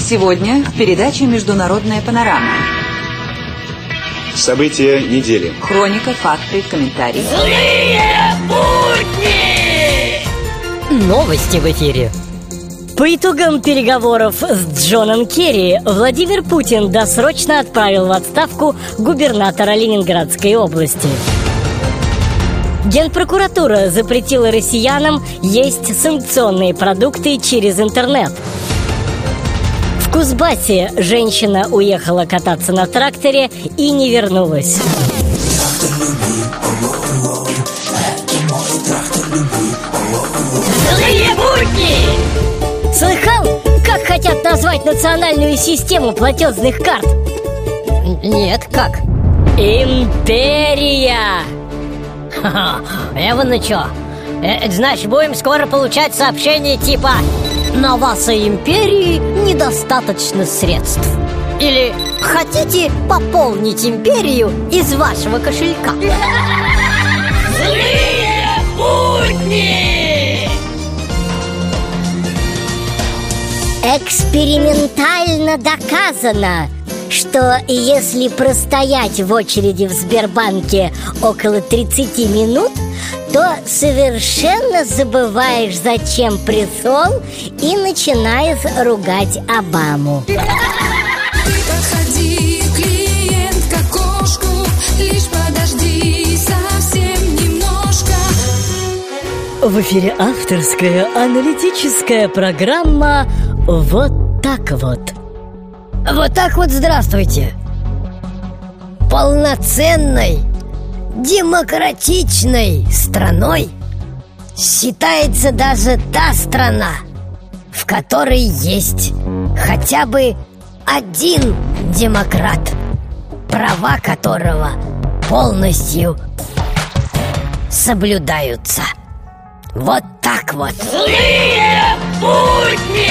Сегодня в передаче «Международная панорама». События недели. Хроника, факты, комментарии. Злые будни! Новости в эфире. По итогам переговоров с Джоном Керри Владимир Путин досрочно отправил в отставку губернатора Ленинградской области. Генпрокуратура запретила россиянам есть санкционные продукты через интернет. В Кузбассе женщина уехала кататься на тракторе и не вернулась. Злые будни! Слыхал, как хотят назвать национальную систему платежных карт? Нет, как? Империя! Ха-ха, Эван, ну чё? Э, это значит, будем скоро получать сообщения типа «На вашей империи недостаточно средств» Или «Хотите пополнить империю из вашего кошелька?» Злые будни! Экспериментально доказано, что если простоять в очереди в Сбербанке около 30 минут, то совершенно забываешь, зачем пришел, и начинаешь ругать Обаму. Подходи, клиент, к окошку Лишь подожди совсем немножко В эфире авторская аналитическая программа «Вот так вот». Вот так вот здравствуйте Полноценной, демократичной страной Считается даже та страна, в которой есть хотя бы один демократ Права которого полностью соблюдаются Вот так вот Злые будни!